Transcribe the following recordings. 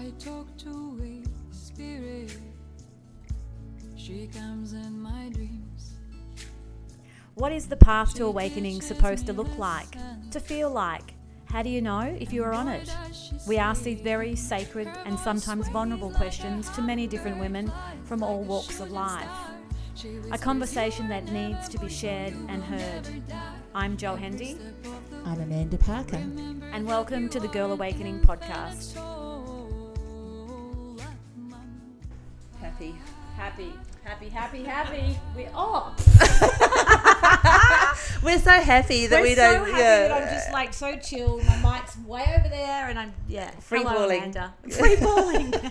I talk to a spirit. She comes in my dreams. What is the path to awakening supposed to look like? To feel like? How do you know if you are on it? We ask these very sacred and sometimes vulnerable questions to many different women from all walks of life. A conversation that needs to be shared and heard. I'm Jo Hendy, I'm Amanda Parker. and welcome to the Girl Awakening podcast. Happy. Happy, happy, happy, happy. We're off. We're so happy that We're we so don't. happy yeah. that I'm just like so chill. My mic's way over there, and I'm yeah. Free Hello, balling. Amanda. Free balling.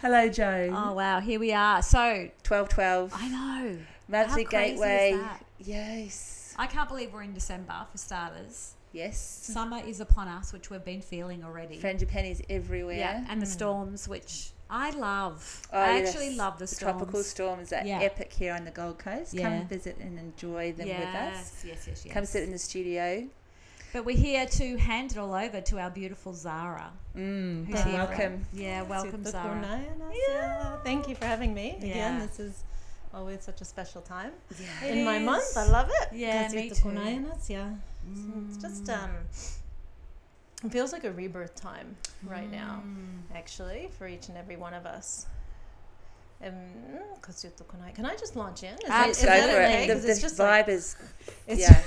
Hello, Jo. oh wow, here we are. So Twelve twelve. I know. Ramsey How crazy is Gateway. that? Yes. I can't believe we're in December for starters. Yes. Summer is upon us, which we've been feeling already. Frangipanis everywhere. yeah, and the hmm. storms, which I love. Oh, I yes. actually love the storms. tropical storms are Yeah. epic here on the Gold Coast. Yeah. Come visit and enjoy them with us. Yes, yes, yes, yes. Come sit in the studio. But we're here to hand it all over to our beautiful Zhara. Mm, Who's here. welcome. Yeah, welcome, Zhara. Yeah. Thank you for having me Yeah. again. This is always such a special time Yeah. It in my month. I love it. Yeah, me too. kunayanas, Yeah, So it's just Mm. um, it feels like a rebirth time right now, Mm. actually, for each and every one of us. Um, kasi ito kunay- Can I just launch in? Is is Absolutely. that for okay? it. The, the it's just vibe like, is. it's yeah.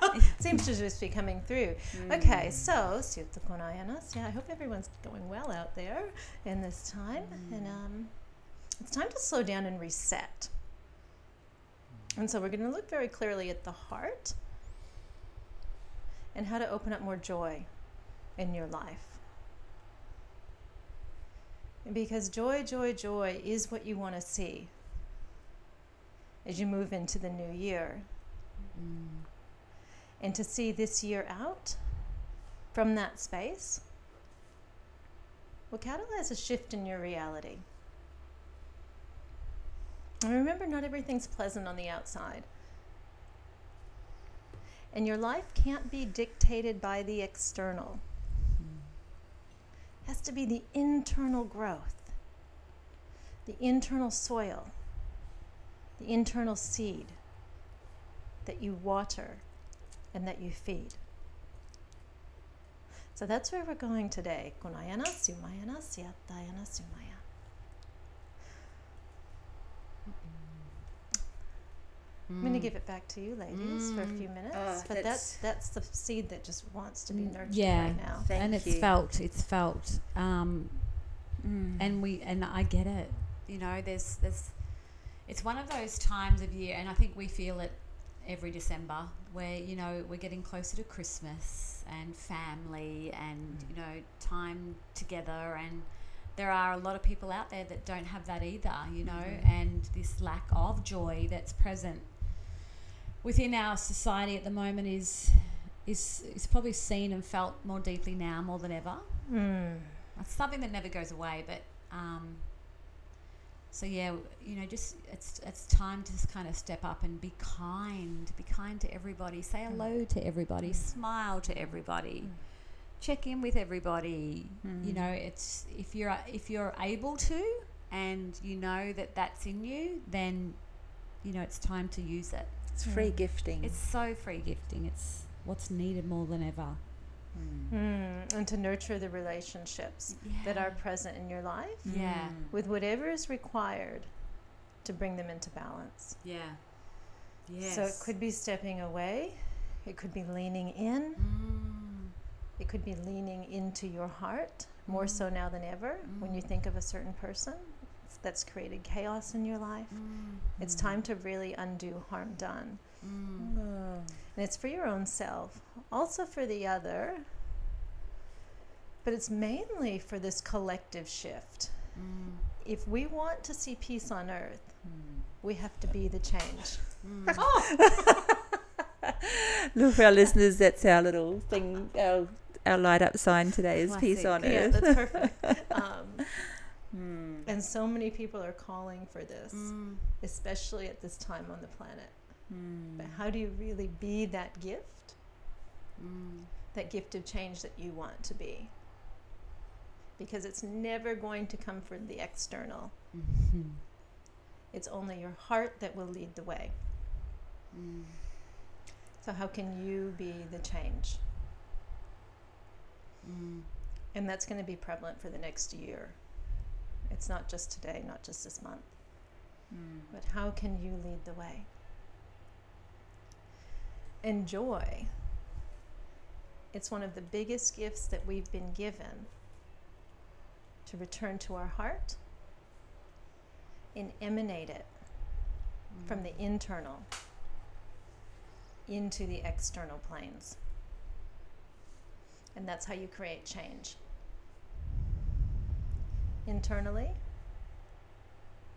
seems to just be coming through. Mm. Okay, so. Yeah, I hope everyone's going well out there in this time. And um, it's time to slow down and reset. And so we're going to look very clearly at the heart and how to open up more joy in your life. Because joy, joy, joy is what you want to see as you move into the new year Mm. and to see this year out from that space will catalyze a shift in your reality. And remember, not everything's pleasant on the outside. And your life can't be dictated by the external. Has to be the internal growth, the internal soil, the internal seed that you water and that you feed. So that's where we're going today. Kunayana, Sumayana, Siatayana, Sumaya. I'm going to give it back to you, ladies, for a few minutes. Oh, but that's- that's that's the seed that just wants to be Mm, nurtured yeah. right now. Thank and it's felt. It's felt. Um, Mm. and we and I get it. You know, there's there's it's one of those times of year, and I think we feel it every December, where you know we're getting closer to Christmas and family, and you know time together, and there are a lot of people out there that don't have that either. You know, and this lack of joy that's present within our society at the moment is is is probably seen and felt more deeply now more than ever. Mm. It's something that never goes away, but um, so yeah, you know, just it's it's time to just kind of step up and be kind, be kind to everybody, say hello to everybody, smile to everybody, check in with everybody. You know, it's if you're if you're able to, and you know that that's in you, then you know it's time to use it. It's mm. free gifting. It's so free gifting. It's what's needed more than ever. Mm. mm and to nurture the relationships that are present in your life Yeah, mm. with whatever is required to bring them into balance. yeah, yes. So it could be stepping away, it could be leaning in, Mm. it could be leaning into your heart more so now than ever when you think of a certain person that's created chaos in your life. Mm. It's time to really undo harm done. Mm. Oh. And it's for your own self, also for the other, but it's mainly for this collective shift. Mm. If we want to see peace on earth, we have to be the change. Look for our listeners. That's our little thing. Our our light up sign today is peace Classic. on Yeah, earth. that's perfect. Um, Hmm. And so many people are calling for this, Mm. especially at this time on the planet. Hmm. But how do you really be that gift, Mm. that gift of change that you want to be? because it's never going to come from the external. Mhm. It's only your heart that will lead the way. Mm. So, how can you be the change? Mm. And that's going to be prevalent for the next year. It's not just today, not just this month, Mm. but how can you lead the way? And joy, it's one of the biggest gifts that we've been given to return to our heart and emanate it from the internal into the external planes. And that's how you create change. Internally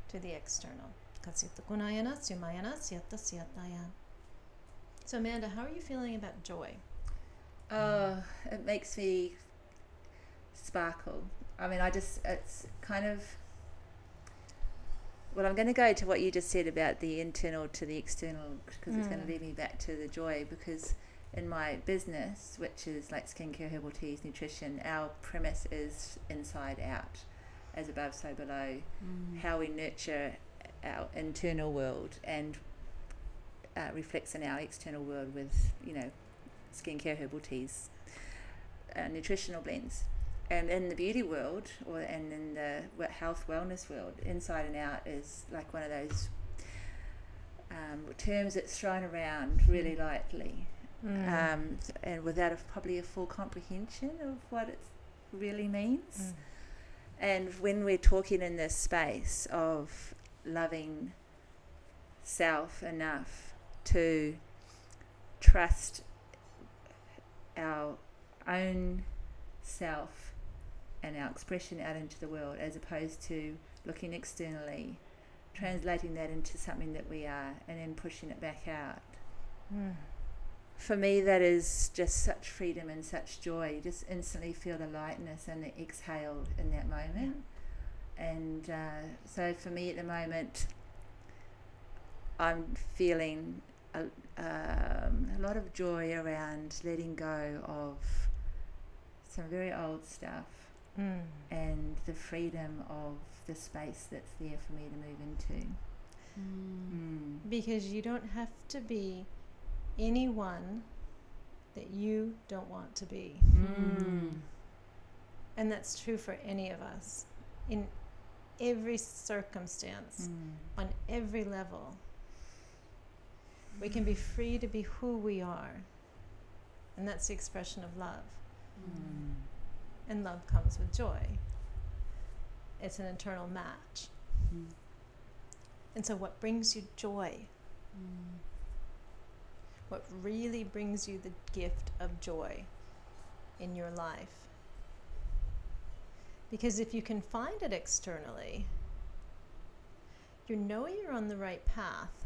to the external. Kasitakunayana, Sumayana, Syata, Syataya. So, Amanda, how are you feeling about joy? Oh, it makes me sparkle. I mean, I just, it's kind of. Well, I'm going to go to what you just said about the internal to the external because it's going Mm. to lead me back to the joy because in my business, which is like skincare, herbal teas, nutrition, our premise is inside out, as above, so below. Mm. How we nurture our internal world and uh, reflects in our external world with, you know, skincare, herbal teas, uh, nutritional blends. And in the beauty world, or and in the health wellness world, inside and out is like one of those um, terms that's thrown around really lightly, Mm. um, and without a, probably a full comprehension of what it really means. Mm. And when we're talking in this space of loving self enough to trust our own self and our expression out into the world as opposed to looking externally, translating that into something that we are and then pushing it back out. Mm. For me, that is just such freedom and such joy. You just instantly feel the lightness and the exhale in that moment. And uh, so for me at the moment, I'm feeling a, um, a lot of joy around letting go of some very old stuff Mm. and the freedom of the space that's there for me to move into. Mm. Mm. Because you don't have to be anyone that you don't want to be. Mm. And that's true for any of us in every circumstance, Mm. on every level. We can be free to be who we are. And that's the expression of love. Mm. And love comes with joy. It's an internal match. Mm. And so, what brings you joy? What really brings you the gift of joy in your life? Because if you can find it externally, you know you're on the right path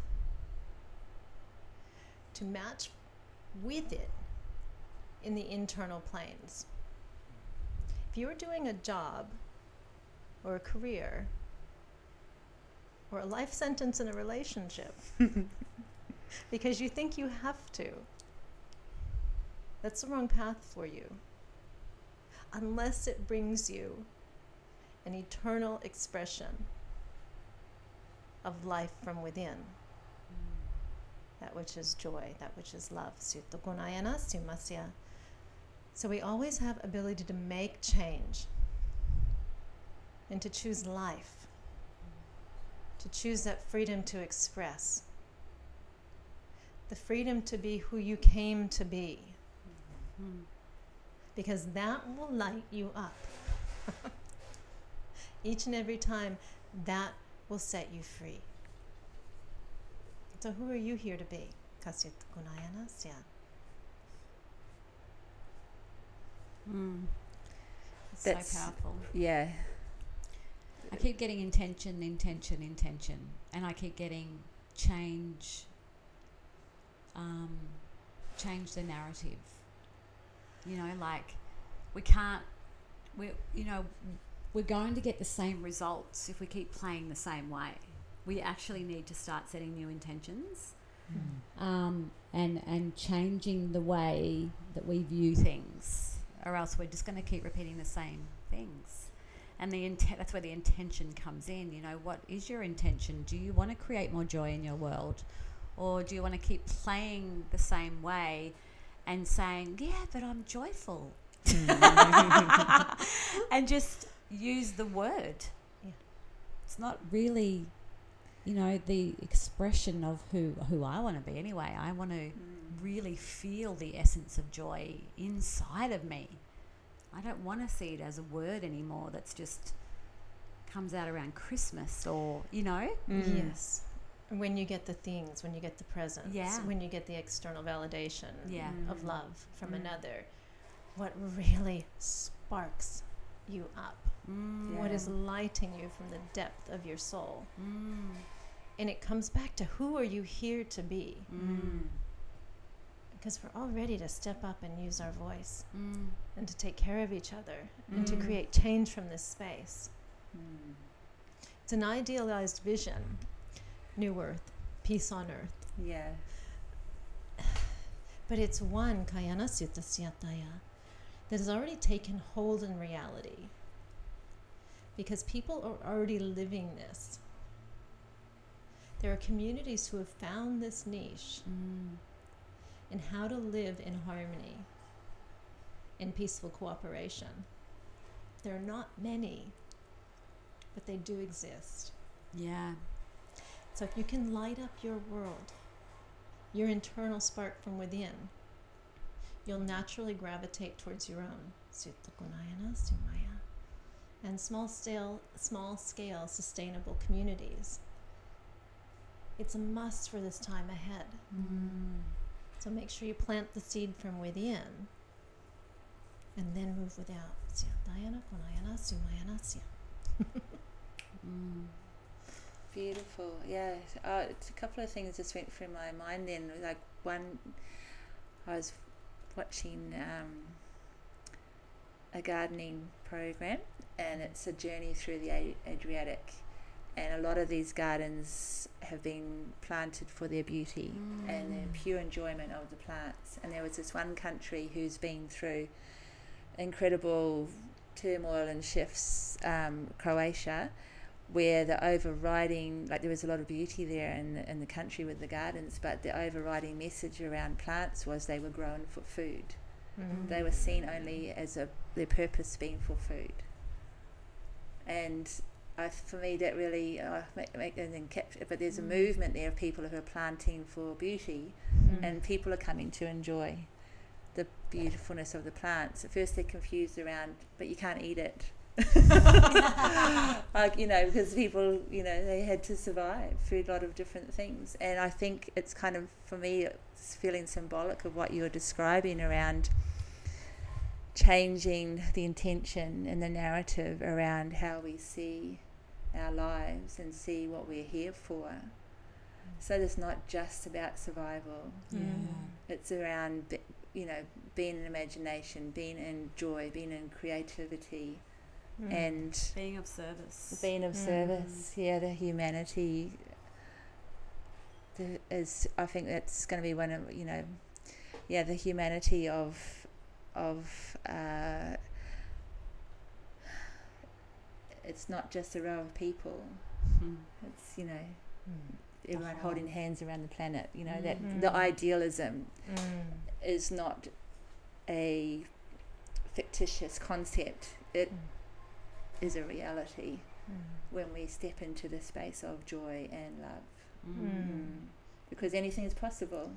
to match with it in the internal planes. If you're doing a job or a career or a life sentence in a relationship because you think you have to, that's the wrong path for you. Unless it brings you an eternal expression of life from within. That which is joy, that which is love. So we always have ability to make change and to choose life, to choose that freedom to express, the freedom to be who you came to be, Mm. because that will light you up. Each and every time, that will set you free. So, who are you here to be? Kasit Gunayana Sya. Mm. It's That's- so powerful. Yeah. I keep getting intention, intention, intention, and I keep getting change. Um, change the narrative. You know, like we can't. We, you know, we're going to get the same results if we keep playing the same way. We actually need to start setting new intentions, um, and and changing the way that we view things. or else we're just going to keep repeating the same things. And the intent, that's where the intention comes in. You know, what is your intention? Do you want to create more joy in your world? Or do you want to keep playing the same way and saying, yeah, but I'm joyful? and just use the word. Yeah. It's not really, you know, the expression of who who I want to be anyway. I want to mm. really feel the essence of joy inside of me. I don't want to see it as a word anymore that's just comes out around Christmas or, you know? Mm. Yes. When you get the things, when you get the presents, Yeah. when you get the external validation Yeah. of love from Mm. another, what really sparks you up? Mm, What is lighting you from the depth of your soul? mm, And it comes back to who are you here to be? mm, Because we're all ready to step up and use our voice mm, and to take care of each other and to Mm. create change from this space. Mm. It's an idealized vision. New earth, peace on earth. Yeah. But it's one, Kayana Sutta Syataya, that has already taken hold in reality. Because people are already living this. There are communities who have found this niche mm, in how to live in harmony, in peaceful cooperation. There are not many, but they do exist. yeah. So if you can light up your world, your internal spark from within, you'll naturally gravitate towards your own Sutta Gunayana Sumaya and small scale small scale sustainable communities. It's a must for this time ahead. Mm, So make sure you plant the seed from within and then move without. Syatayana Gunayana Sumayana Sya. mm, Beautiful. Yeah. Uh, it's a couple of things just went through my mind then. Like one, I was watching um, a gardening program, and it's a journey through the Adriatic, and a lot of these gardens have been planted for their beauty and their pure enjoyment of the plants. And there was this one country who's been through incredible turmoil and shifts, um, Croatia, where the overriding, like there was a lot of beauty there in the, in the country with the gardens, but the overriding message around plants was they were grown for food. Mm. They were seen only as a their purpose being for food. And I, for me, that really uh, make, make and then capture. But there's a Mm. movement there of people who are planting for beauty, Mm. and people are coming to enjoy the beautifulness of the plants. At first, they're confused around, but you can't eat it. like you know, because people, you know, they had to survive through a lot of different things, and I think it's kind of for me, it's feeling symbolic of what you're describing around changing the intention and the narrative around how we see our lives and see what we're here for. So it's not just about survival. yeah. It's around, you know, being in imagination, being in joy, being in creativity, Mm. and Being of service. being of Mm. service. Yeah, the humanity. The, is I think that's going to be one of you know, yeah, the humanity of, of. Uh, it's not just a row of people. Mm. It's you know Mm. everyone whole. holding hands around the planet. You know Mm. that the idealism Mm. is not a fictitious concept. It Mm. Is a reality Mm. when we step into the space of joy and love. Mm. Because anything is possible.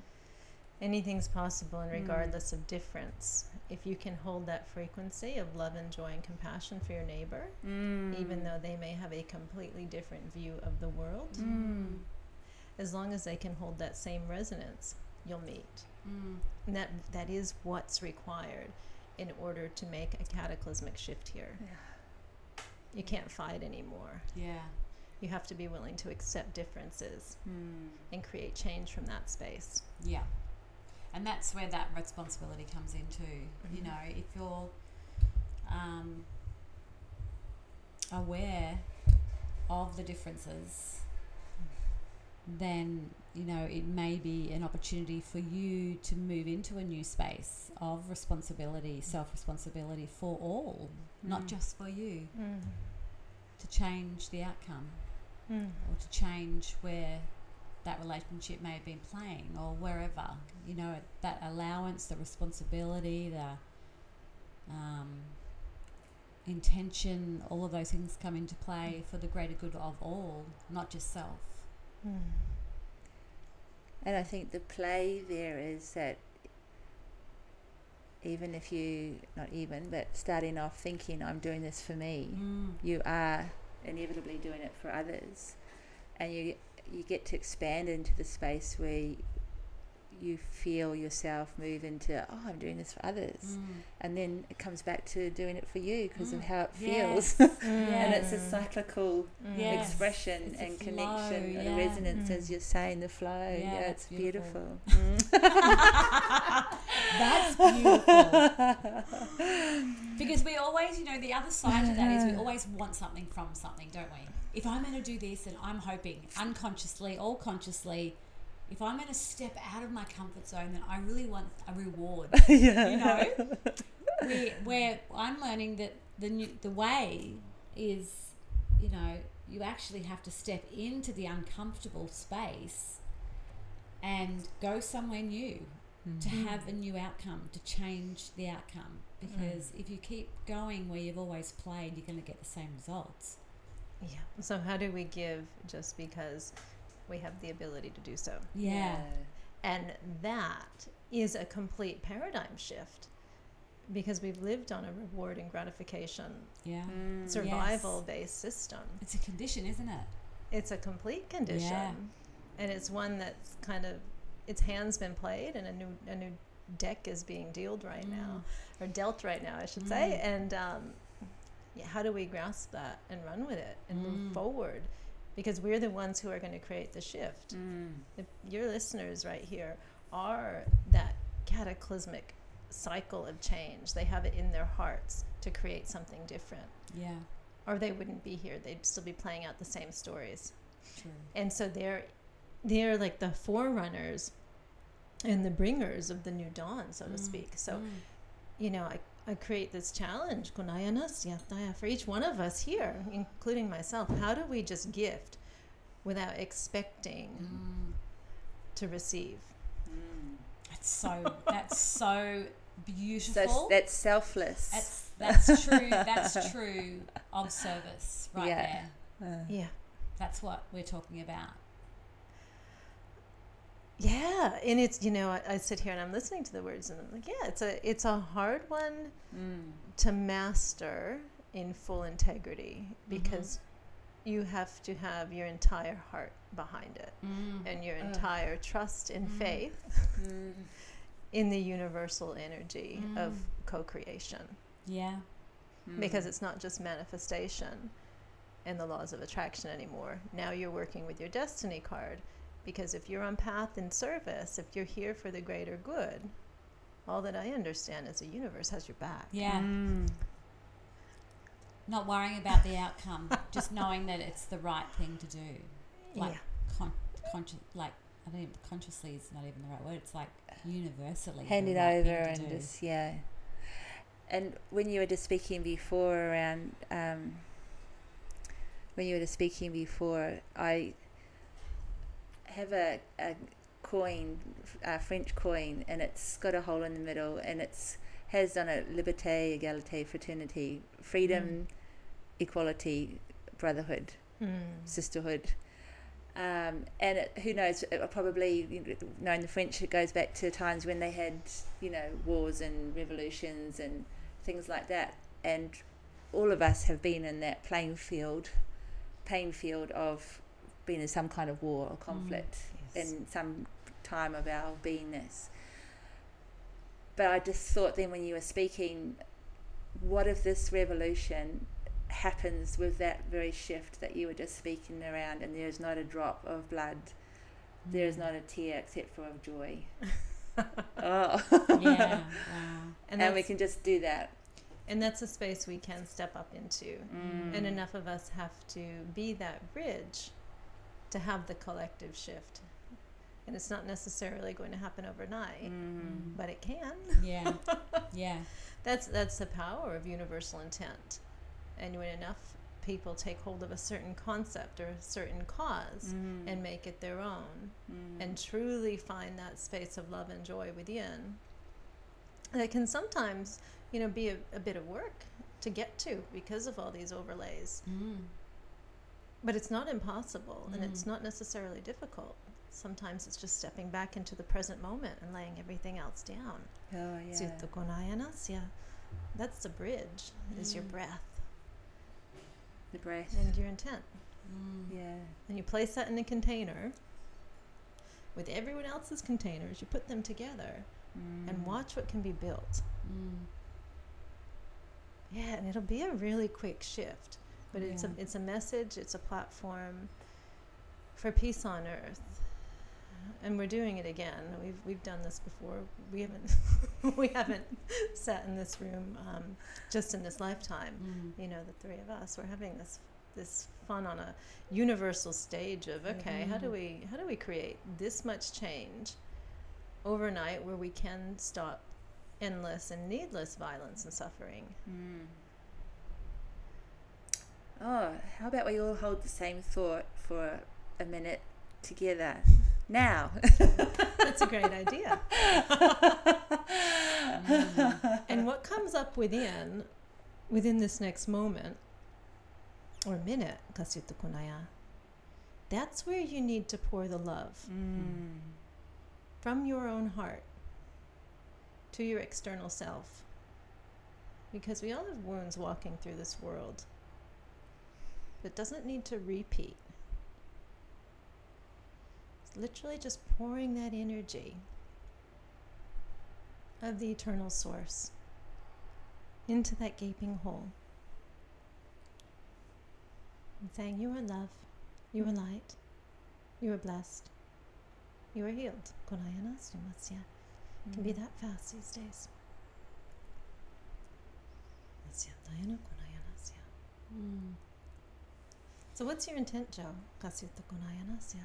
Anything's possible, and Mm. regardless of difference, if you can hold that frequency of love and joy and compassion for your neighbor, even though they may have a completely different view of the world, Mm. as long as they can hold that same resonance, you'll meet. Mm. And that that is what's required in order to make a cataclysmic shift here. Yeah. You can't fight anymore. Yeah. You have to be willing to accept differences Mm. and create change from that space. Yeah. And that's where that responsibility comes in too. You know, if you're um, aware of the differences, then you know, it may be an opportunity for you to move into a new space of responsibility, self responsibility for all, not Mm. just for you, Mm. to change the outcome Mm. or to change where that relationship may have been playing or wherever. You know, that allowance, the responsibility, the um, intention, all of those things come into play for the greater good of all, not just self. And I think the play there is that even if you, not even, but starting off thinking, I'm doing this for me, Mm. you are inevitably doing it for others. And you, you get to expand into the space where you feel yourself move into, oh, I'm doing this for others. Mm. And then it comes back to doing it for you because of Mm. how it Yes. feels. Mm. and it's a cyclical Mm. Yes. expression It's a and flow, connection yeah. and resonance, as Mm. you're saying, the flow. Yeah, Yeah, it's beautiful. beautiful. That's beautiful. because we always, you know, the other side to that is we always want something from something, don't we? If I'm going to do this, and I'm hoping unconsciously or consciously, if I'm going to step out of my comfort zone, then I really want a reward. yeah. You know, we, where I'm learning that the new, the way is, you know, you actually have to step into the uncomfortable space and go somewhere new to mm-hmm. have a new outcome, to change the outcome. Mm. Because if you keep going where you've always played, you're going to get the same results. Yeah. So how do we give just because we have the ability to do so? Yeah. And that is a complete paradigm shift because we've lived on a reward and gratification Yeah. Mm. survival based system. It's a condition, isn't it? It's a complete condition. Yeah. And it's one that's kind of its hand's been played and a new a new deck is being dealt right now or dealt right now I should say Mm. and um, yeah, how do we grasp that and run with it and Mm. move forward because we're the ones who are going to create the shift Mm. your listeners right here are that cataclysmic cycle of change they have it in their hearts to create something different Yeah. or they wouldn't be here they'd still be playing out the same stories True. and so they're they're like the forerunners and the bringers of the new dawn so to Mm. speak so Mm. you know I, I create this challenge kunayanas yataya, for each one of us here including myself how do we just gift without expecting Mm. to receive Mm. That's so. That's so So beautiful. s- that's selfless. That's that's true. That's true of service right Yeah. there. Uh, yeah That's what we're talking about. Yeah and it's you know I, I sit here and i'm listening to the words and i'm like yeah it's a it's a hard one mm. to master in full integrity because you have to have your entire heart behind it Mm. and your Ugh. entire trust and Mm. faith Mm. in the universal energy of Mm. co-creation Yeah. because Mm. it's not just manifestation and the laws of attraction anymore now you're working with your destiny card because if you're on path in service if you're here for the greater good all that i understand is the universe has your back Yeah. Mm. Not worrying about the outcome, just knowing that it's the right thing to do. Like yeah con- conscious, like I don't even, consciously is not even the right word. It's like universally. hand it right over and do. just yeah. And when you were just speaking before around, um, when you were just speaking before, I have a, a coin, a French coin, and it's got a hole in the middle, and it's has on it liberté, égalité, fraternity, freedom, equality, brotherhood Mm. sisterhood. Um, and it, who knows, it probably, you know, knowing the French, it goes back to times when they had, you know, wars and revolutions and things like that. And all of us have been in that playing field, playing field of being in some kind of war or conflict Yes. in some time of our beingness. But I just thought then when you were speaking, what if this revolution happens with that very shift that you were just speaking around and there's not a drop of blood, there is not a tear except for of joy. oh. Yeah. Wow. and, And, we can just do that. and that's a space we can step up into Mm. and enough of us have to be that bridge to have the collective shift and it's not necessarily going to happen overnight, Mm. but it can. Yeah. yeah. That's that's the power of universal intent. And when enough people take hold of a certain concept or a certain cause Mm. and make it their own Mm. and truly find that space of love and joy within, that can sometimes, you know, be a, a bit of work to get to because of all these overlays. Mm. But it's not impossible and it's Mm. not necessarily difficult. Sometimes it's just stepping back into the present moment and laying everything else down. oh yeah That's the bridge, is your Mm. breath the breath and your intent. Mm. yeah And you place that in a container with everyone else's containers, you put them together and Mm. watch what can be built. Mm. Yeah, and it'll be a really quick shift. But it's a it's a message, it's a platform for peace on earth. And we're doing it again. We've we've done this before. We haven't we haven't sat in this room um, just in this lifetime. Mm. you know the three of us we're having this this fun on a universal stage of okay how do Mhm. we how do we create this much change overnight where we can stop endless and needless violence and suffering Mm. Oh, how about we all hold the same thought for a minute together now? that's a great idea and what comes up within within this next moment or minute kasutta kunaya that's where you need to pour the love Mm. from your own heart to your external self. Because we all have wounds walking through this world that doesn't need to repeat. It's literally just pouring that energy of the eternal source into that gaping hole. And saying, You are love, you are light, you are blessed, you are healed. It can be that fast these days. Mm. So, what's your intent, Jo? Kunayanasya.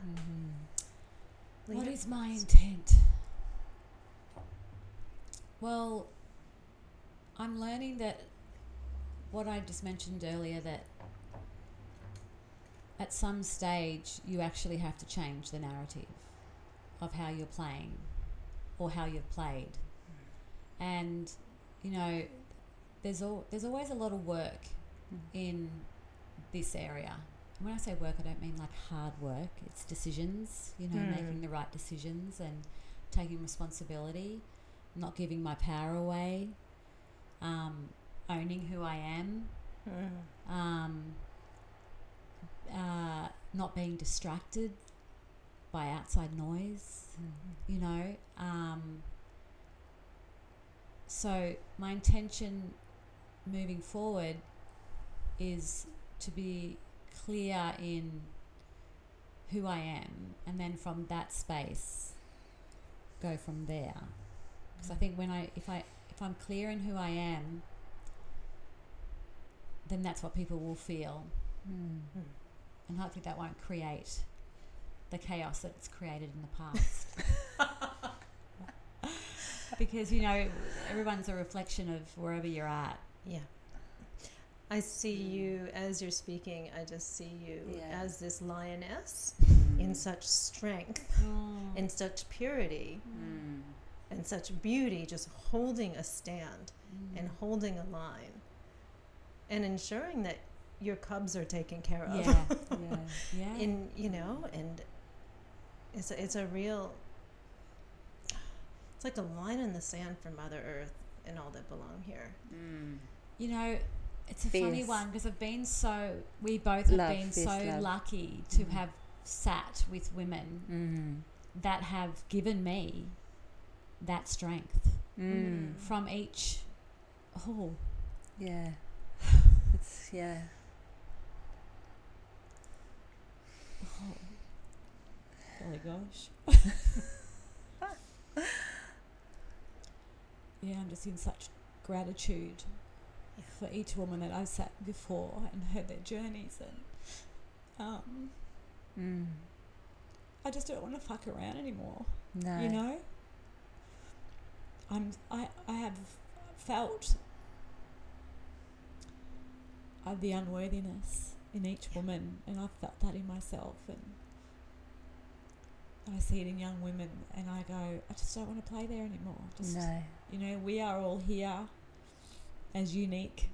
What is my intent? Well, I'm learning that what I just mentioned earlier that at some stage you actually have to change the narrative of how you're playing or how you've played. And you know, there's al- there's always a lot of work Mm. in this area. When I say work, I don't mean like hard work. It's decisions, you know, Mm. making the right decisions and taking responsibility, not giving my power away, um, owning who I am, Mm. um, uh, not being distracted by outside noise, you know. Um, so, my intention moving forward is to be clear in who I am, and then from that space, go from there. Because I think when I, if I, if I'm clear in who I am, then that's what people will feel, Mm. and hopefully that won't create the chaos that's created in the past. because you know everyone's a reflection of wherever you're at. Yeah. I see you as you're speaking, I just see you Yeah. as this lioness Mm. in such strength, Mm. in such purity, Mm. and such beauty, just holding a stand Mm. and holding a line and ensuring that your cubs are taken care of. yeah, Yeah. yeah. in you know and it's a, it's a real it's like a line in the sand for mother earth and all that belong here Mm. you know, it's a funny one because I've been so. We both have Love, been so love. lucky to Mhm. have sat with women Mm. that have given me that strength Mm. from each. Oh, Yeah. It's yeah. Oh my gosh. yeah, I'm just in such gratitude. For each woman that I've sat before and heard their journeys and um, Mm. I just don't want to fuck around anymore. No. You know? I'm I, I have felt uh, the unworthiness in each woman and I've felt that in myself and I see it in young women and I go, I just don't want to play there anymore. Just No. you know, we are all here as unique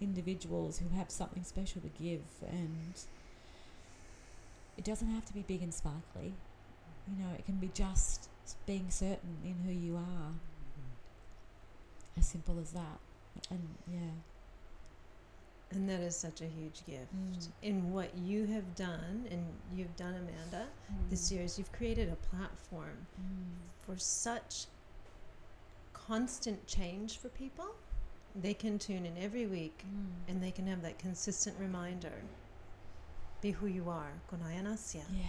individuals who have something special to give and it doesn't have to be big and sparkly. You know, it can be just being certain in who you are. As simple as that. And yeah. And that is such a huge gift. Mm. In what you have done, and you've done, Amanda, this year is you've created a platform for such constant change for people. They can tune in every week Mm. and they can have that consistent reminder be who you are. Yeah.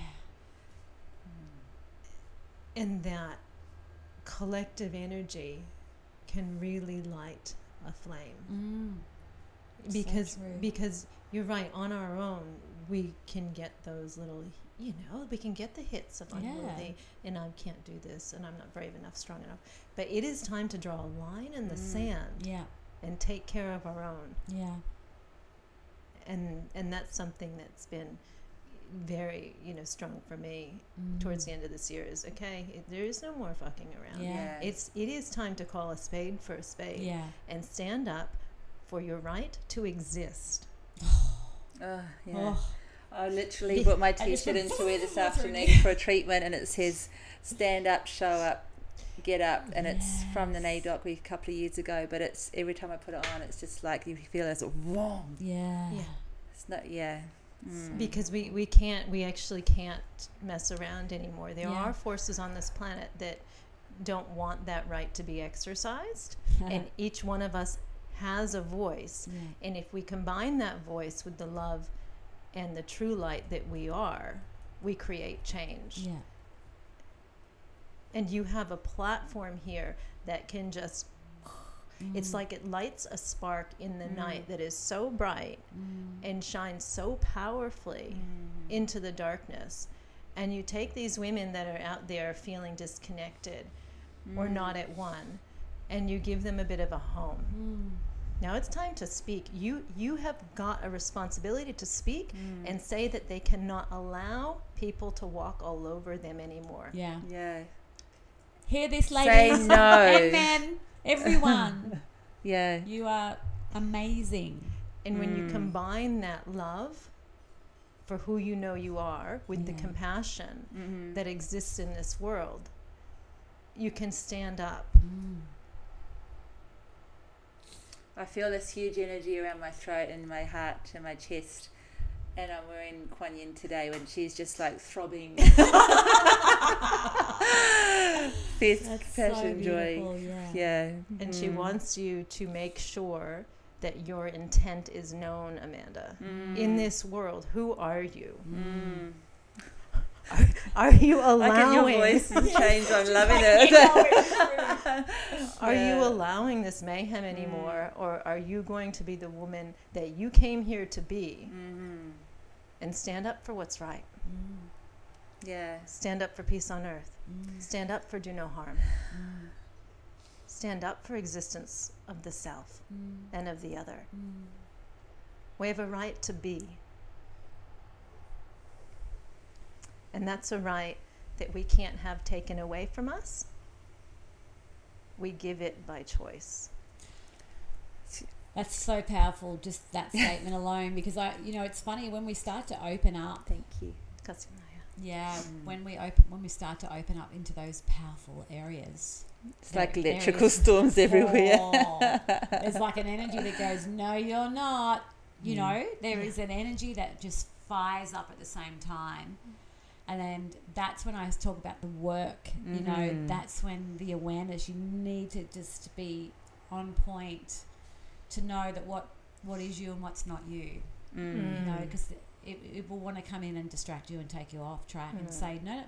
And that collective energy can really light a flame. Mm. Because true. because you're right on our own we can get those little you know we can get the hits of Yeah. unworthy and i can't do this and i'm not brave enough strong enough but it is time to draw a line in the Mm. sand Yeah. And take care of our own Yeah. and and that's something that's been very you know strong for me Mm. towards the end of this year is okay it, there is no more fucking around Yeah. it's it is time to call a spade for a spade Yeah. and stand up for your right to exist Oh, yeah. Oh. I literally put my t-shirt into wear this afternoon for a treatment, and it says "Stand up, show up, get up," and it's from the Yes. NAIDOC we a couple of years ago. But it's every time I put it on, it's just like you feel as a whong. Yeah. Yeah. It's not, yeah. Mm. because we, we can't we actually can't mess around anymore there Yeah. are forces on this planet that don't want that right to be exercised and each one of us has a voice yeah. and if we combine that voice with the love and the true light that we are we create change Yeah. And you have a platform here that can just it's Mm. like it lights a spark in the Mm. night that is so bright Mm. and shines so powerfully Mm. into the darkness. And you take these women that are out there feeling disconnected or Mm. not at one, and you give them a bit of a home. Mm. Now it's time to speak. You you have got a responsibility to speak Mm. and say that they cannot allow people to walk all over them anymore. Yeah. Yeah. Hear this, Say ladies no. and men, everyone. Yeah. you are amazing. And when you Mm. combine that love for who you know you are with the compassion Mm-hmm. that exists in this world, you can stand up. Mm. I feel this huge energy around my throat and my heart and my chest. And I'm wearing Kuan Yin today when she's just like throbbing. Fierce That's passion, so joy. Yeah. Yeah. And she Mm. wants you to make sure that your intent is known, Amanda. In Mm. this world, who are you? Mm. Are you allowing? Look at your voice has changed. I'm loving like, it. Are you allowing this mayhem anymore, or are you going to be the woman that you came here to be Mhm. And stand up for what's right? Mm. Yeah. Stand up for peace on earth. Mm. Stand up for do no harm. Mm. Stand up for existence of the self Mm. and of the other. Mm. We have a right to be. And that's a right that we can't have taken away from us. We give it by choice. That's so powerful, just that statement alone. Because I, you know, it's funny when we start to open up. Thank you. Katsunaya. Yeah, Mm. when we open, when we start to open up into those powerful areas, It's like electrical is- storms everywhere. Oh, there's like an energy that goes, no, you're not. You Mm. know, there is Yeah. an energy that just fires up at the same time. And then that's when I talk about the work. You know, Mhm. that's when the awareness, you need to just be on point to know that what, what is you and what's not you. Mm. You know, Mm. because it, it will want to come in and distract you and take you off track and Mm. say, no,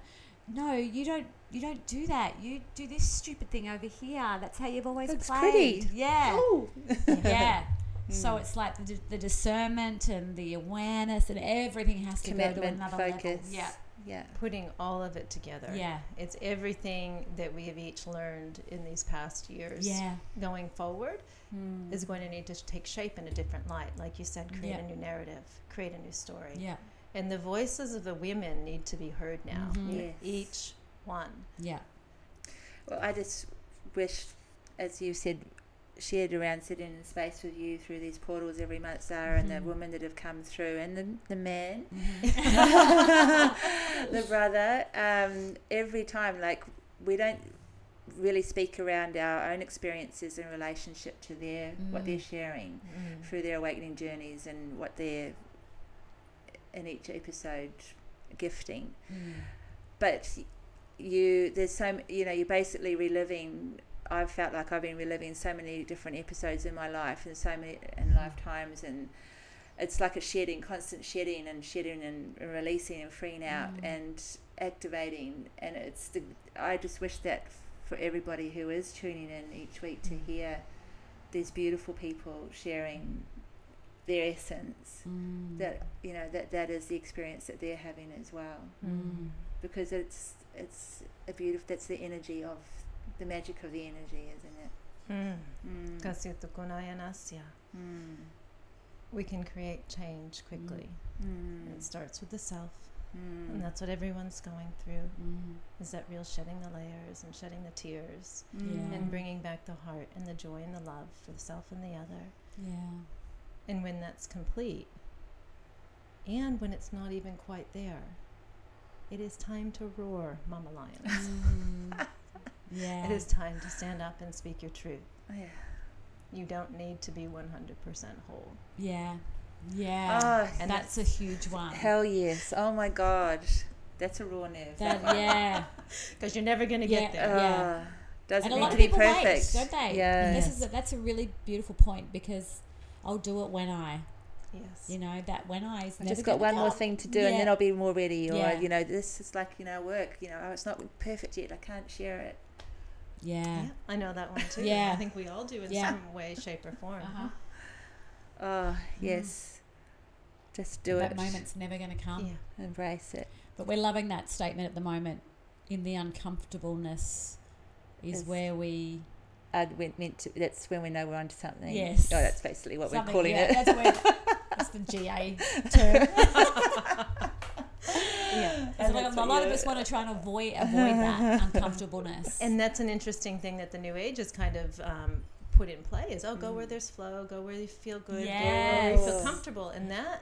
no, you don't, you don't do that. You do this stupid thing over here. That's how you've always That's played. pretty. Yeah, yeah. So Mm. it's like the, the discernment and the awareness and everything has to go to Commitment, another level. Yeah, Yeah. putting all of it together. Yeah. It's everything that we have each learned in these past years. Yeah. Going forward Mm. is going to need to take shape in a different light. Like you said, create Yeah. a new narrative, create a new story. Yeah. And the voices of the women need to be heard now. Mhm. Yes. Each one. Yeah. Well, I just wish, as you said, shared around sitting in space with you through these portals every month, Sarah, and the women that have come through, and the, the man, Mhm. the brother, um, every time, like, we don't really speak around our own experiences in relationship to their what they're Mm. sharing Mm. through their awakening journeys and what they're in each episode gifting Mm. but you there's so you know you're basically reliving i've felt like i've been reliving so many different episodes in my life and so many in lifetimes and it's like a shedding constant shedding and shedding and releasing and freeing out Mm. and activating and it's the i just wish that for everybody who is tuning in each week to Mm. hear these beautiful people sharing their essence Mm. that you know that that is the experience that they're having as well Mm. because it's it's a beautiful that's the energy of the magic of the energy isn't it Mm. mm. Kasitu kunaya nasya. Mm. We can create change quickly. Mm. It starts with the self, Mm. and that's what everyone's going through. Mm. Is that real shedding the layers and shedding the tears Mm. and bringing back the heart and the joy and the love for the self and the other. Yeah. And when that's complete, and when it's not even quite there, it is time to roar, Mama Lions. Mm. yeah. It is time to stand up and speak your truth. Oh, yeah. You don't need to be 100% whole. Yeah. Yeah. oh And that's a huge one. hell yes oh my god that's a raw nerve That one. yeah. Because you're never going to Yeah. get there. Ah, doesn't and a need lot to of be people perfect wait, don't they? yeah And this is a, that's a really beautiful point because I'll do it when I, Yes. you know, that when I is I've just got gonna one more come. thing to do and then I'll be more ready or Yeah. you know this is like you know work you know oh it's not perfect yet I can't share it Yeah. Yeah, I know that one too. Yeah. I think we all do in Yeah. some way, shape, or form. Uh-huh. oh yes just do that it That moment's never going to come. Yeah. embrace it But we're loving that statement at the moment. In the uncomfortableness is Is- way we I'd went meant to that's when we know we're onto something Yes. oh that's basically what something- we're calling yeah, it That's, where, that's the GA term. Yeah. It's And like a lot of us want to try and avoid avoid that uncomfortableness. And that's an interesting thing that the New Age has kind of um, put in play is, oh, go where Mm. there's flow, go where you feel good, go where you feel comfortable. And that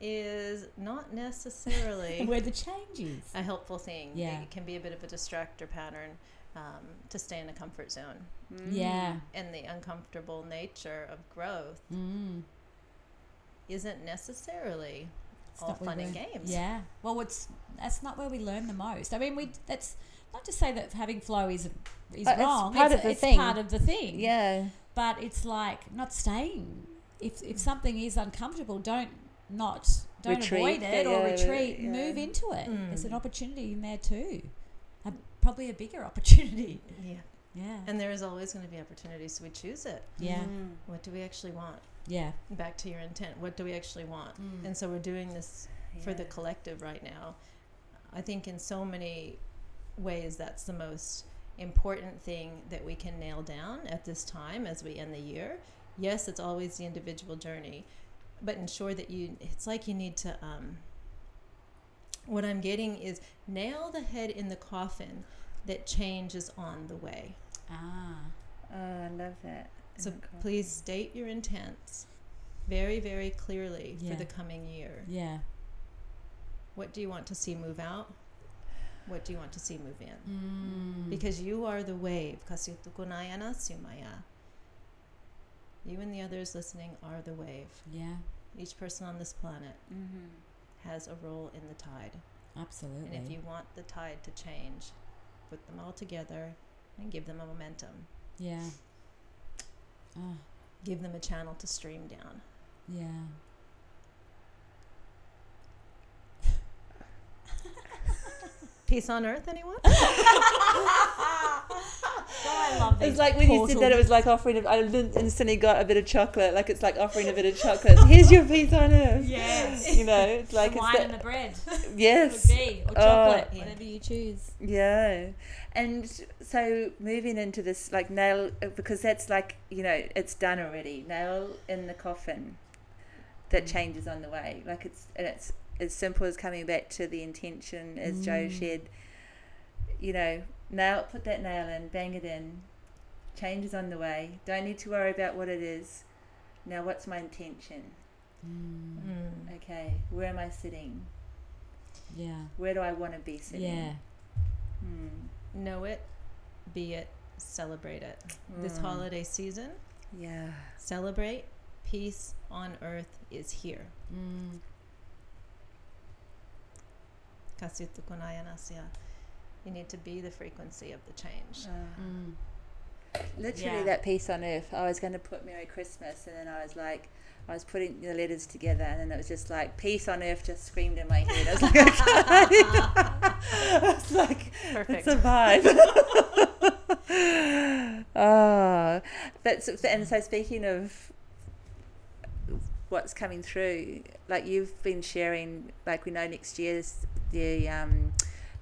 is not necessarily where the change is. a helpful thing. Yeah. It can be a bit of a distractor pattern um, to stay in a comfort zone. Mm. Yeah. And the uncomfortable nature of growth Mm. isn't necessarily It's all fun and games. Yeah. Well, it's that's not where we learn the most. I mean, we that's not to say that having flow is is Uh, it's wrong. part it's, of the it's thing. part of the thing. yeah But it's like not staying. If if something is uncomfortable, don't not don't Retreat, avoid it or retreat. yeah. Move into it. Mm. There's an opportunity in there too. A, probably a bigger opportunity. Yeah. Yeah. And there is always going to be opportunities, so we choose it. yeah. Mm. What do we actually want? Yeah. Back to your intent. What do we actually want? Mm. And so we're doing this for the collective right now. I think in so many ways that's the most important thing that we can nail down at this time as we end the year. Yes, it's always the individual journey, but ensure that you it's like you need to um what I'm getting is nail the head in the coffin that change is on the way. Ah. oh I love that So please state your intents very, very clearly Yeah. for the coming year. Yeah. What do you want to see move out? What do you want to see move in? Mm. Because you are the wave. Kasitukunayana sumaya. You and the others listening are the wave. Yeah. Each person on this planet Mhm. has a role in the tide. Absolutely. And if you want the tide to change, put them all together and give them a momentum. yeah. Oh, Give them a channel to stream down. yeah. Peace on earth, anyone? I love these It's like when you said that, it was like offering. A, I instantly got a bit of chocolate. Like it's like offering a bit of chocolate. Here's your peace on earth. Yes. You know, it's like the it's wine that- and the bread yes. would be, or Oh. chocolate, Yeah. whatever you choose. Yeah. And so moving into this, like nail, because that's like, you know, it's done already. Nail in the coffin that changes on the way. Like it's, and it's as simple as coming back to the intention as Jo Mm. shared. You know, nail, put that nail in, bang it in, Change is on the way. Don't need to worry about what it is. Now, what's my intention? Mm. Okay, where am I sitting? Yeah. Where do I want to be sitting? Yeah. Hmm. Know it, be it, celebrate it. This Mm. holiday season, Yeah. celebrate. Peace on earth is here. Mm. Kasutu konayanasya. You need to be the frequency of the change. Uh, Mm. Literally, Yeah. that piece on earth. I was going to put Merry Christmas, and then I was like, I was putting the letters together, and then it was just like peace on earth just screamed in my head. I was like, okay. I was like, Perfect. it's a vibe. oh, but and so speaking of what's coming through, like you've been sharing, like we know next year's the um,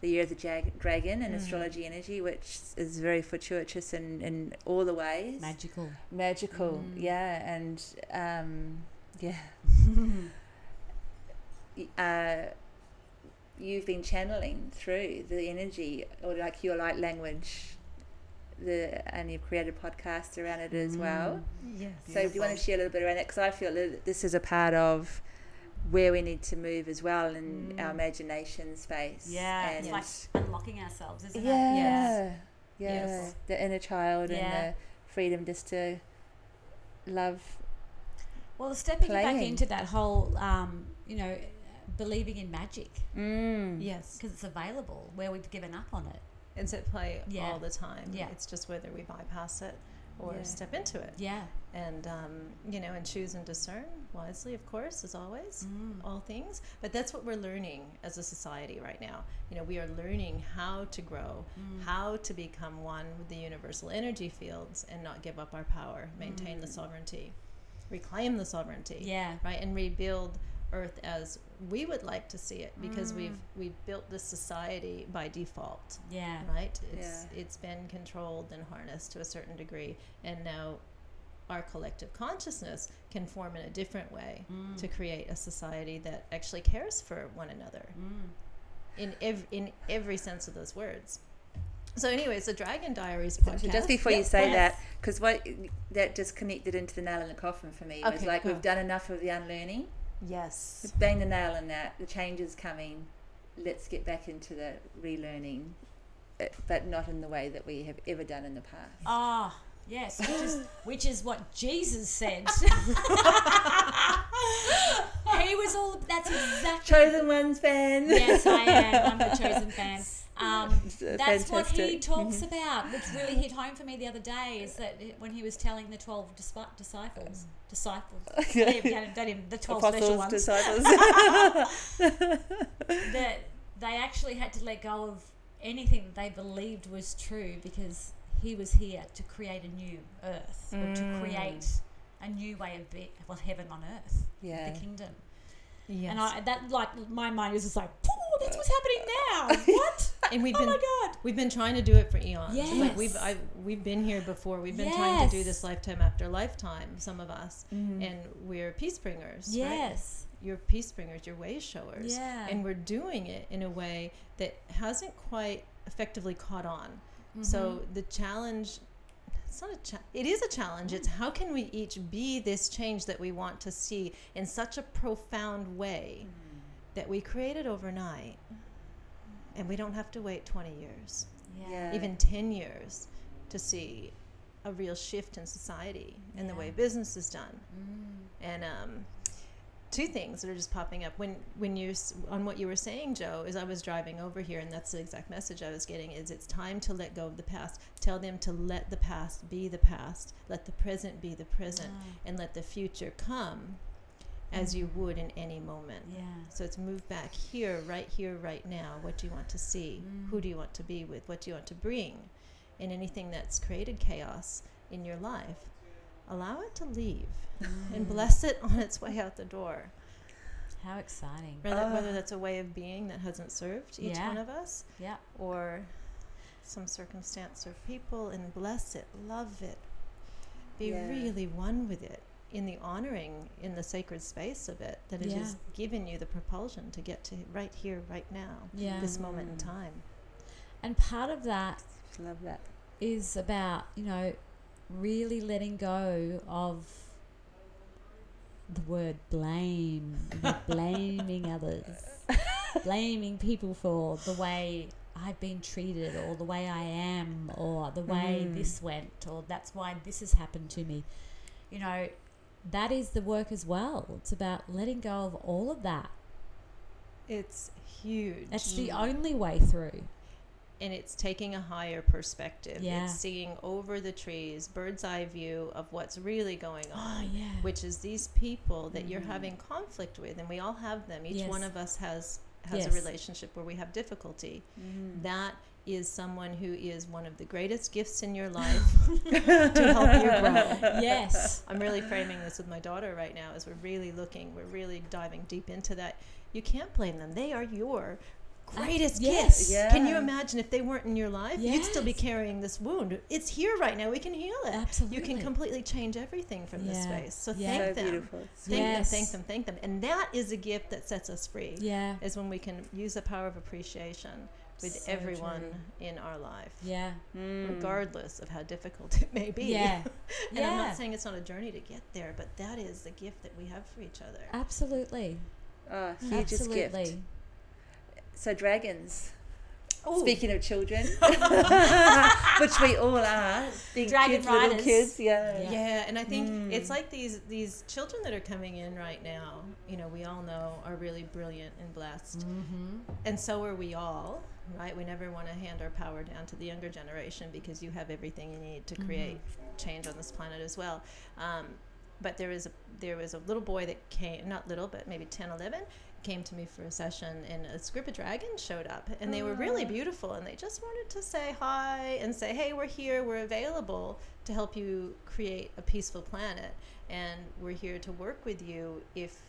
the year of the jag- dragon and Mm. astrology energy, which is very fortuitous in, in all the ways. Magical. Magical, Mm. yeah, and um, yeah. Uh, you've been channeling through the energy or like your light language, the and you've created a podcast around it as well. Yes. So do you want to share a little bit around that? Because I feel that this is a part of where we need to move as well in our Mm. imagination space. Yeah. and It's like unlocking ourselves, isn't yeah, it? yeah, Yes. the inner child Yeah. and the freedom just to love. Well, stepping back into that whole, um, you know, believing in magic Mm. Yes. because it's available where we've given up on it. It's at play Yeah. all the time. Yeah. It's just whether we bypass it or Yeah. step into it. Yeah. And, um, you know, and choose and discern wisely, of course, as always. Mm. all things but that's what we're learning as a society right now you know we are learning how to grow Mm. how to become one with the universal energy fields and not give up our power maintain the sovereignty reclaim the sovereignty Yeah. right and rebuild earth as we would like to see it because Mm. we've we've built this society by default Yeah. right it's Yeah. it's been controlled and harnessed to a certain degree and now our collective consciousness can form in a different way Mm. to create a society that actually cares for one another Mm. in ev- in every sense of those words. So, anyways, the Dragon Diaries So podcast. just before you say Yes. that, because what that just connected into the nail in the coffin for me was like go. we've done enough of the unlearning. Yes, Bang the nail in that. The change is coming. Let's get back into the relearning, uh, but not in the way that we have ever done in the past. Ah, yes, which is which is what Jesus said. he was all. That's exactly. Chosen ones fan. Yes, I am. I'm the chosen fan. Um, uh, that's what he talks about. Which really hit home for me the other day is that when he was telling the twelve disci- disciples, disciples, don't even, the twelve special ones, disciples. that they actually had to let go of anything that they believed was true because he was here to create a new earth or to Mm. create a new way of being, well, heaven on earth, yeah. the kingdom. Yes. And I, that, like, my mind was just like, oh, that's what's happening now. What? and we've oh been my god. we've been trying to do it for eons. Yes. Like we've I, we've been here before. We've been trying to do this lifetime after lifetime. Some of us, Mm. and we're peace bringers. right? Yes. You're peace bringers. You're way showers. Yeah. and we're doing it in a way that hasn't quite effectively caught on. So Mm-hmm. the challenge it's not a cha- it is a challenge. It's how can we each be this change that we want to see in such a profound way that we create it overnight and we don't have to wait 20 years, yeah. Yeah. even 10 years to see a real shift in society and the way business is done Mm. and um, two things that are just popping up when when you on what you were saying Jo is i was driving over here and that's the exact message i was getting is it's time to let go of the past tell them to let the past be the past let the present be the present Ah. and let the future come as you would in any moment. Yeah. So it's move back here, right here, right now. What do you want to see? Who do you want to be with? What do you want to bring? And anything that's created chaos in your life, allow it to leave and bless it on its way out the door. How exciting. Whether, Ah. whether that's a way of being that hasn't served each Yeah. one of us Yeah. or some circumstance or people, and bless it, love it, be Yeah. really one with it in the honoring in the sacred space of it that it has given you the propulsion to get to right here, right now, Yeah. this moment in Mm. time. And part of that Love that. is about, you know, really letting go of the word blame, blaming others, blaming people for the way I've been treated or the way I am or the way Mm. this went or that's why this has happened to me. You know, that is the work as well. It's about letting go of all of that. It's huge. That's the only way through. And it's taking a higher perspective. Yeah. It's seeing over the trees, bird's eye view of what's really going on. Oh, yeah. Which is these people that you're Mhm. having conflict with, and we all have them. Each Yes. one of us has has Yes. a relationship where we have difficulty. Mm. That is someone who is one of the greatest gifts in your life to help you grow. yes. I'm really framing this with my daughter right now as we're really looking, we're really diving deep into that. You can't blame them. They are your greatest yes. gifts. Can you imagine if they weren't in your life? You'd still be carrying this wound. It's here right now. We can heal it. Absolutely. You can completely change everything from this Yeah. space. So Yeah. thank So them. beautiful. Thank Yes. them, thank them, thank them. And that is a gift that sets us free. Yeah. Is when we can use the power of appreciation with So everyone true. in our life. Yeah. Mm. Regardless of how difficult it may be. Yeah. And yeah. I'm not saying it's not a journey to get there, but that is the gift that we have for each other. Absolutely. Hugest Absolutely. gift. So dragons. Ooh. Speaking of children, which we all are, big Dragon kids, little riders. kids, yeah. Yeah. Yeah, and I think Mm. it's like these these children that are coming in right now. You know, we all know are really brilliant and blessed, Mm-hmm. and so are we all. Right? We never want to hand our power down to the younger generation because you have everything you need to create change on this planet as well. Um, but there is a there was a little boy that came, not little, but maybe 10, 11, came to me for a session, and a group of dragons showed up, and they were really Ah. beautiful, and they just wanted to say hi and say, hey, we're here, we're available to help you create a peaceful planet, and we're here to work with you if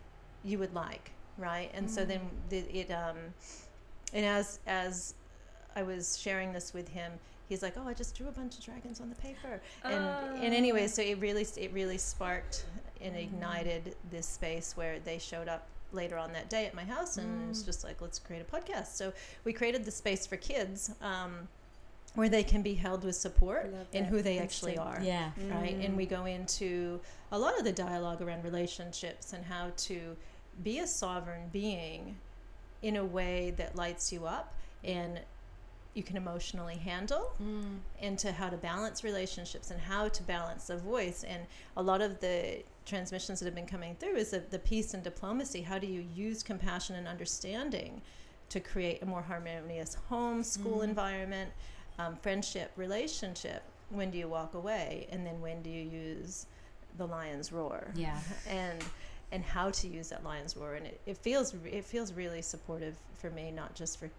you would like, right? And so then the, it um, and as as I was sharing this with him, he's like, "Oh, I just drew a bunch of dragons on the paper." And and anyway, so it really it really sparked and ignited this space where they showed up later on that day at my house, and it's just like, "Let's create a podcast." So we created the space for kids. Um, where they can be held with support in who they actually are Yeah. right? And Mm. we go into a lot of the dialogue around relationships and how to be a sovereign being in a way that lights you up and you can emotionally handle Mm. into how to balance relationships and how to balance the voice and a lot of the transmissions that have been coming through is the, the peace and diplomacy. How do you use compassion and understanding to create a more harmonious home school environment um, friendship relationship? When do you walk away? And then when do you use the lion's roar? Yeah. and and how to use that lion's roar? And it, it feels it feels really supportive for me not just for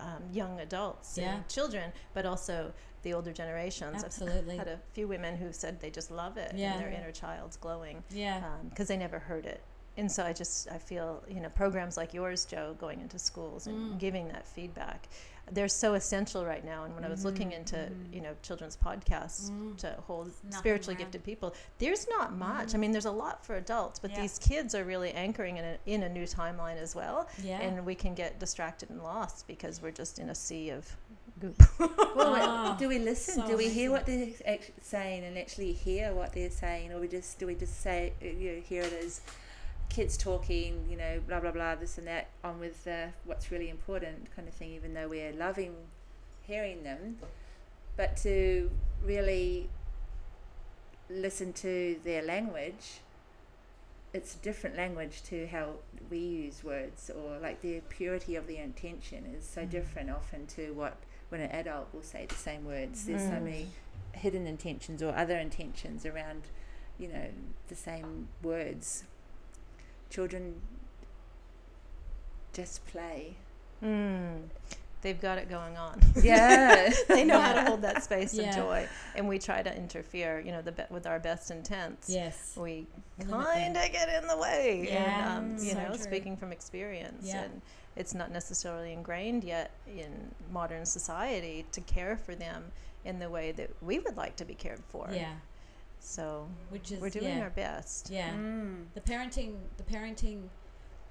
um, young adults Yeah. and children but also the older generations Absolutely. i've had a few women who said they just love it Yeah. and their inner child's glowing Yeah. because they never heard it and so i just i feel you know programs like yours Jo going into schools and Mm. giving that feedback they're so essential right now and when i was looking Mm-hmm. into you know children's podcasts to hold nothing spiritually around. gifted people there's not much i mean there's a lot for adults but Yeah. these kids are really anchoring in a, in a new timeline as well Yeah. and we can get distracted and lost because we're just in a sea of goop Well, Ah, do we listen? so do we hear what they're saying and actually hear what they're saying, or we just do we just say uh, you know hear it as kids talking, you know, blah blah blah, this and that, on with uh, what's really important kind of thing. Even though we're loving hearing them, but to really listen to their language. It's a different language to how we use words, or like the purity of the intention is so different often to what when an adult will say the same words. There's so Mm. many hidden intentions or other intentions around, you know, the same words. Children just play. Mm. They've got it going on. Yeah. they know how to hold that space Yeah. of joy, and we try to interfere. You know, the be- with our best intents. Yes. We kind of get in the way. Yeah, and, um, you so know, true. speaking from experience, Yeah. and it's not necessarily ingrained yet in modern society to care for them in the way that we would like to be cared for. Yeah. So Which is we're doing yeah. our best. Yeah. Mm. The parenting the parenting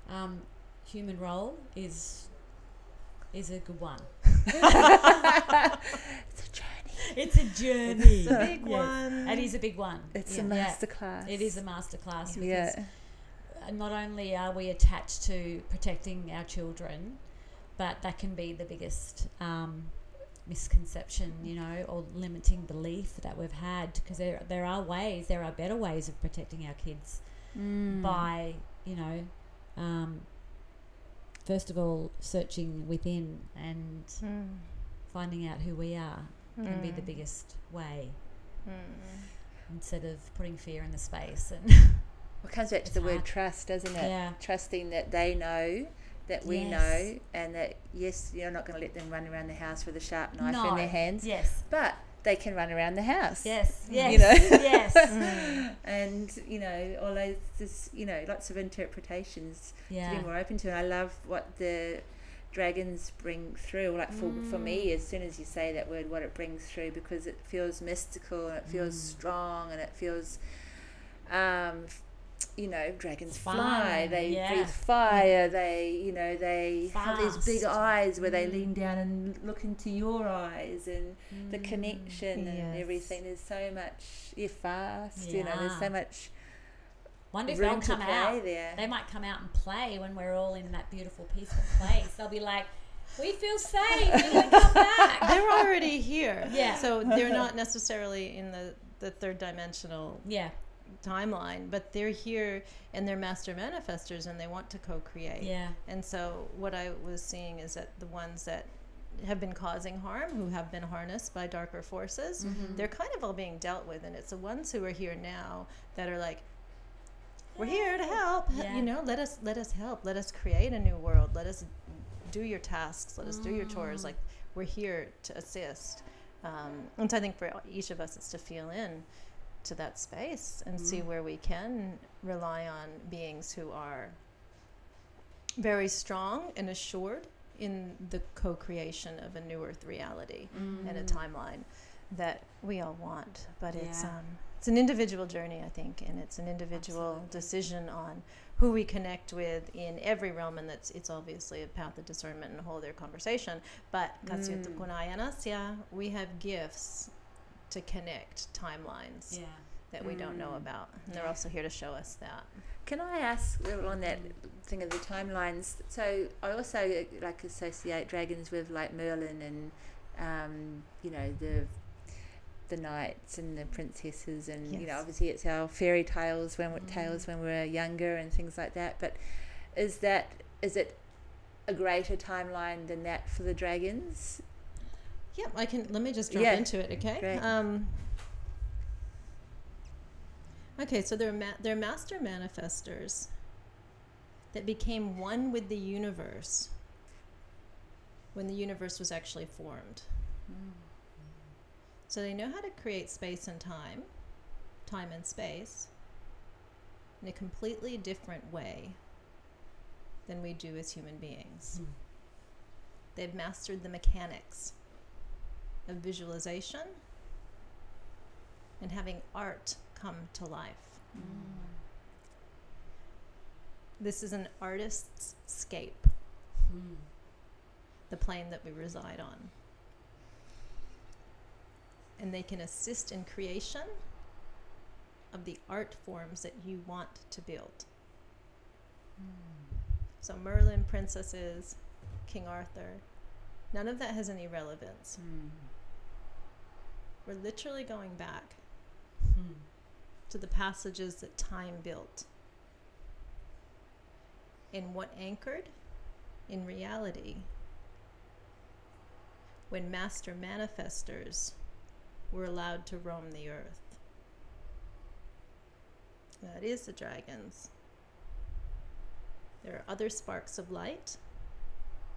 um, human role is is a good one. It's a journey. It's a journey. It's a big one. It is a big one. It's Yeah. a Yeah. masterclass. It is a masterclass because Yeah. uh, not only are we attached to protecting our children, but that can be the biggest um, misconception, you know, or limiting belief that we've had. Because there, there are ways, there are better ways of protecting our kids Mm. by, you know, um, first of all, searching within and Mm. finding out who we are can be the Mm. biggest way Mm. instead of putting fear in the space. And Well, it comes back to the word trust, doesn't it? yeah, Trusting that they know that we Yes. know, and that yes, you're not going to let them run around the house with a sharp knife in their hands, yes, but they can run around the house. yes, yes, You know? yes. Mm. and you know all those you know lots of interpretations yeah. to be more open to and i love what the dragons bring through like for, for Mm. me as soon as you say that word what it brings through because it feels mystical and it feels Mm. strong and it feels um you know dragons Fun, fly they yeah. breathe fire they you know they have these big eyes where they Mm. lean down and look into your eyes and the Mm. connection and everything there's so much you're fast you know there's so much Wonder if room they'll to come play out. there They might come out and play when we're all in that beautiful, peaceful place. They'll be like, "We feel safe. We're come back." they're already here. Yeah. So they're not necessarily in the, the third dimensional Yeah, timeline, but they're here and they're master manifestors and they want to co create. yeah, And so what I was seeing is that the ones that have been causing harm, who have been harnessed by darker forces, Mhm. they're kind of all being dealt with. And it's the ones who are here now that are like, we're here to help. Yeah. You know, let us let us help. Let us create a new world. Let us do your tasks. Let us do your chores. Mm. Like we're here to assist. Um, and so I think for each of us, it's to feel in to that space and see Mm. where we can rely on beings who are very strong and assured in the co-creation of a new earth reality and a Mm. timeline that we all want but it's um it's an individual journey i think and it's an individual Absolutely. decision on who we connect with in every realm and that's it's obviously a path of discernment and a whole other conversation but mm. we have gifts to connect timelines yeah. that we don't know Mm. about and they're also here to show us that Can I ask on that thing of the timelines? So I also uh, like associate dragons with like Merlin and um, you know the the knights and the princesses and you know obviously it's our fairy tales when we Mm. tales when we we're younger and things like that. But is that is it a greater timeline than that for the dragons? Yep, I can. Let me just jump Yeah. into it, okay? Um, okay, so they're ma- they're master manifestors that became one with the universe when the universe was actually formed. So they know how to create space and time, time and space, in a completely different way than we do as human beings. Mm. They've mastered the mechanics of visualization and having art come to life. Mm. This is an artist's scape, Mm. the plane that we reside on. And they can assist in creation of the art forms that you want to build. Hmm. So, Merlin, princesses, King Arthur, none of that has any relevance. Hmm. We're literally going back Mm. to the passages that time built. And what anchored in reality when master manifestors were allowed to roam the earth. That is the dragons. There are other sparks of light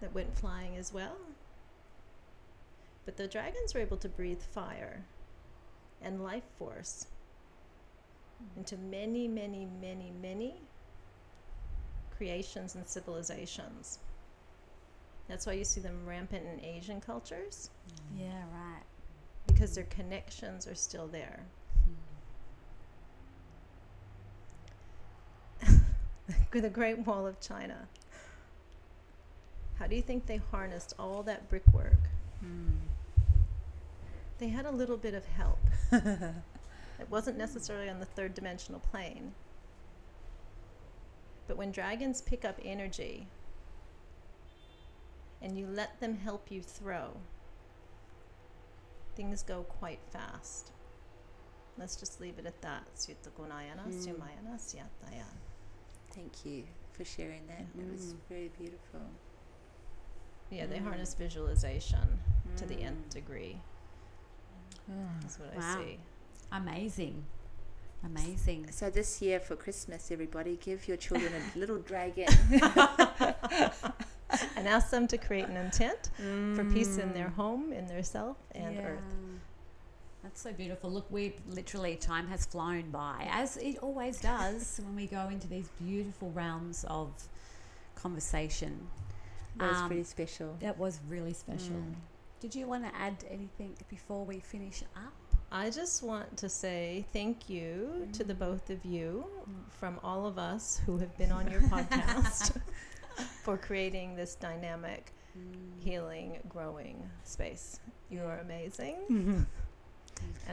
that went flying as well. But the dragons were able to breathe fire and life force into many, many, many, many creations and civilizations. That's why you see them rampant in Asian cultures Yeah, right. because their connections are still there. the Great Wall of China. How do you think they harnessed all that brickwork? Mm. They had a little bit of help. it wasn't necessarily on the third dimensional plane. But when dragons pick up energy and you let them help you throw, things go quite fast. Let's just leave it at that. Mm. Thank you for sharing that. It was Mm. very beautiful. Yeah, they Mm. harness visualization to the nth Mm. degree. That's what Wow. I see. Amazing. Amazing. So this year for Christmas, everybody give your children a little dragon. and ask them to create an intent for peace in their Mm. home, in their self, and earth. That's so beautiful. Look, we literally time has flown by, as it always does when we go into these beautiful realms of conversation. That was Um, pretty special. That was really special. Mm. Did you want to add anything before we finish up? I just want to say thank you to the mm. both of you mm. from all of us who have been on your podcast for creating this dynamic, mm. healing, growing space. You are amazing, and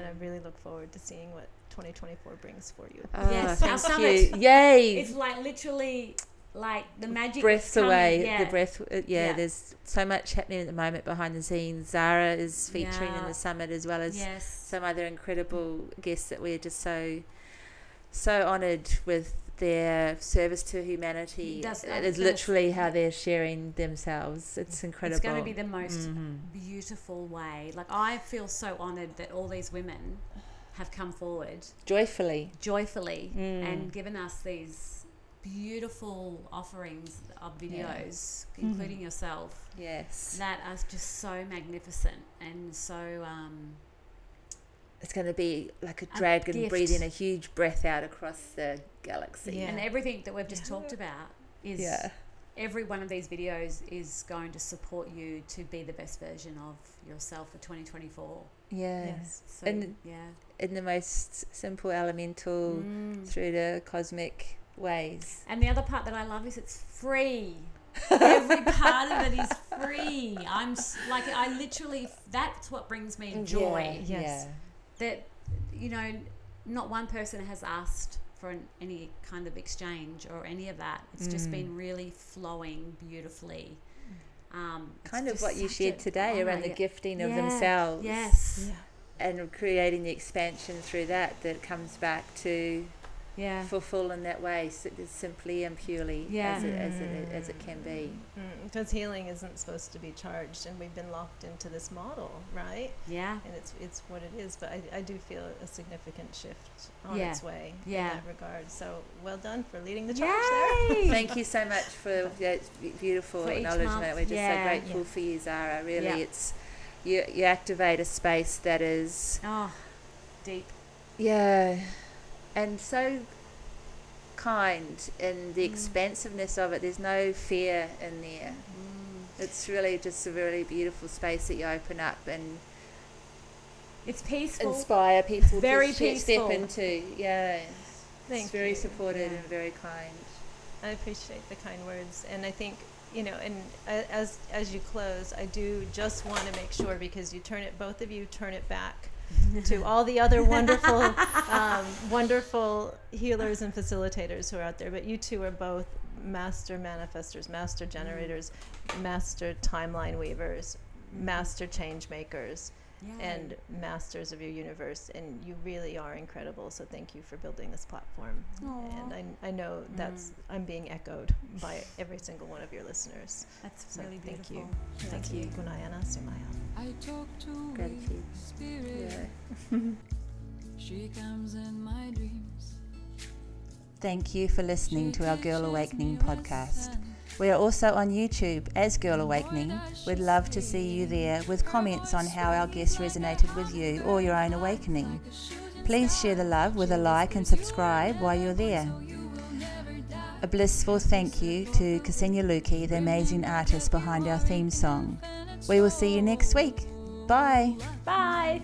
I really look forward to seeing what 2024 brings for you. Oh, Yes, our summit. you. Yay! It's like literally like the magic breaths away. Yeah. The breath. uh, Yeah, Yeah. there's so much happening at the moment behind the scenes. Zhara is featuring in the summit as well as Yes. some other incredible guests that we're just so so honoured with their service to humanity. It is literally how they're sharing themselves. It's incredible. It's going to be the most Mhm. beautiful way. Like I feel so honored that all these women have come forward joyfully. joyfully Mm. and given us these beautiful offerings of Yeah. videos, including yourself, Yes, that are just so magnificent and so um, it's going to be like a A dragon gift. breathing a huge breath out across the galaxy. Yeah. and everything that we've just Yeah. talked about is Yeah. every one of these videos is going to support you to be the best version of yourself for 2024. Yeah. Yes. So And- yeah. In the most simple, elemental, Mm. through the cosmic ways. And the other part that I love is it's free. Every part of it is free. I'm like I literally that's what brings me joy. Yeah. Yes. That you know, not one person has asked for an, any kind of exchange or any of that. It's just Mm. been really flowing beautifully. Um, Kind of what you shared a today honor. around the Yeah. gifting of Yeah. themselves. Yes. And creating the expansion through that that comes back to Yeah. fulfill in that way, simply and purely Yeah. as, it, as, it, as it can be. Mm-hmm. Because healing isn't supposed to be charged, and we've been locked into this model, right? Yeah. And it's it's what it is. But I, I do feel a significant shift on Yeah. its way Yeah. in that regard. So well done for leading the charge there. Thank you so much for that beautiful For acknowledgement. month, We're just yeah. so grateful Yeah. for you, Zhara. Really, Yeah. it's you. You activate a space that is Oh, deep. Yeah, and so kind in the Mm. expansiveness of it. There's no fear in there. Mm. It's really just a really beautiful space that you open up and It's peaceful. inspire people Very to peaceful. step into. Yeah, Thank it's very you. supportive Yeah. and very kind. I appreciate the kind words, and I think you know, and as as you close, I do just want to make sure because you turn it, both of you turn it back to all the other wonderful, um, wonderful healers and facilitators who are out there. But you two are both master manifestors, master generators, master timeline weavers, master change makers, Yay. and masters of your universe. And you really are incredible. So thank you for building this platform. And I, I know that's mm. I'm being echoed by every single one of your listeners. That's So really thank beautiful. you. Thank you. Gunayana Sumaya. I talk to Gratitude. spirit. Yeah. She comes in my dreams. Thank you for listening to our Girl Awakening podcast. We are also on YouTube as Girl Awakening. We'd love to see you there with comments on how our guests resonated with you or your own awakening. Please share the love with a like and subscribe while you're there. A blissful thank you to Ksenia Luki, the amazing artist behind our theme song. We will see you next week. Bye. Bye.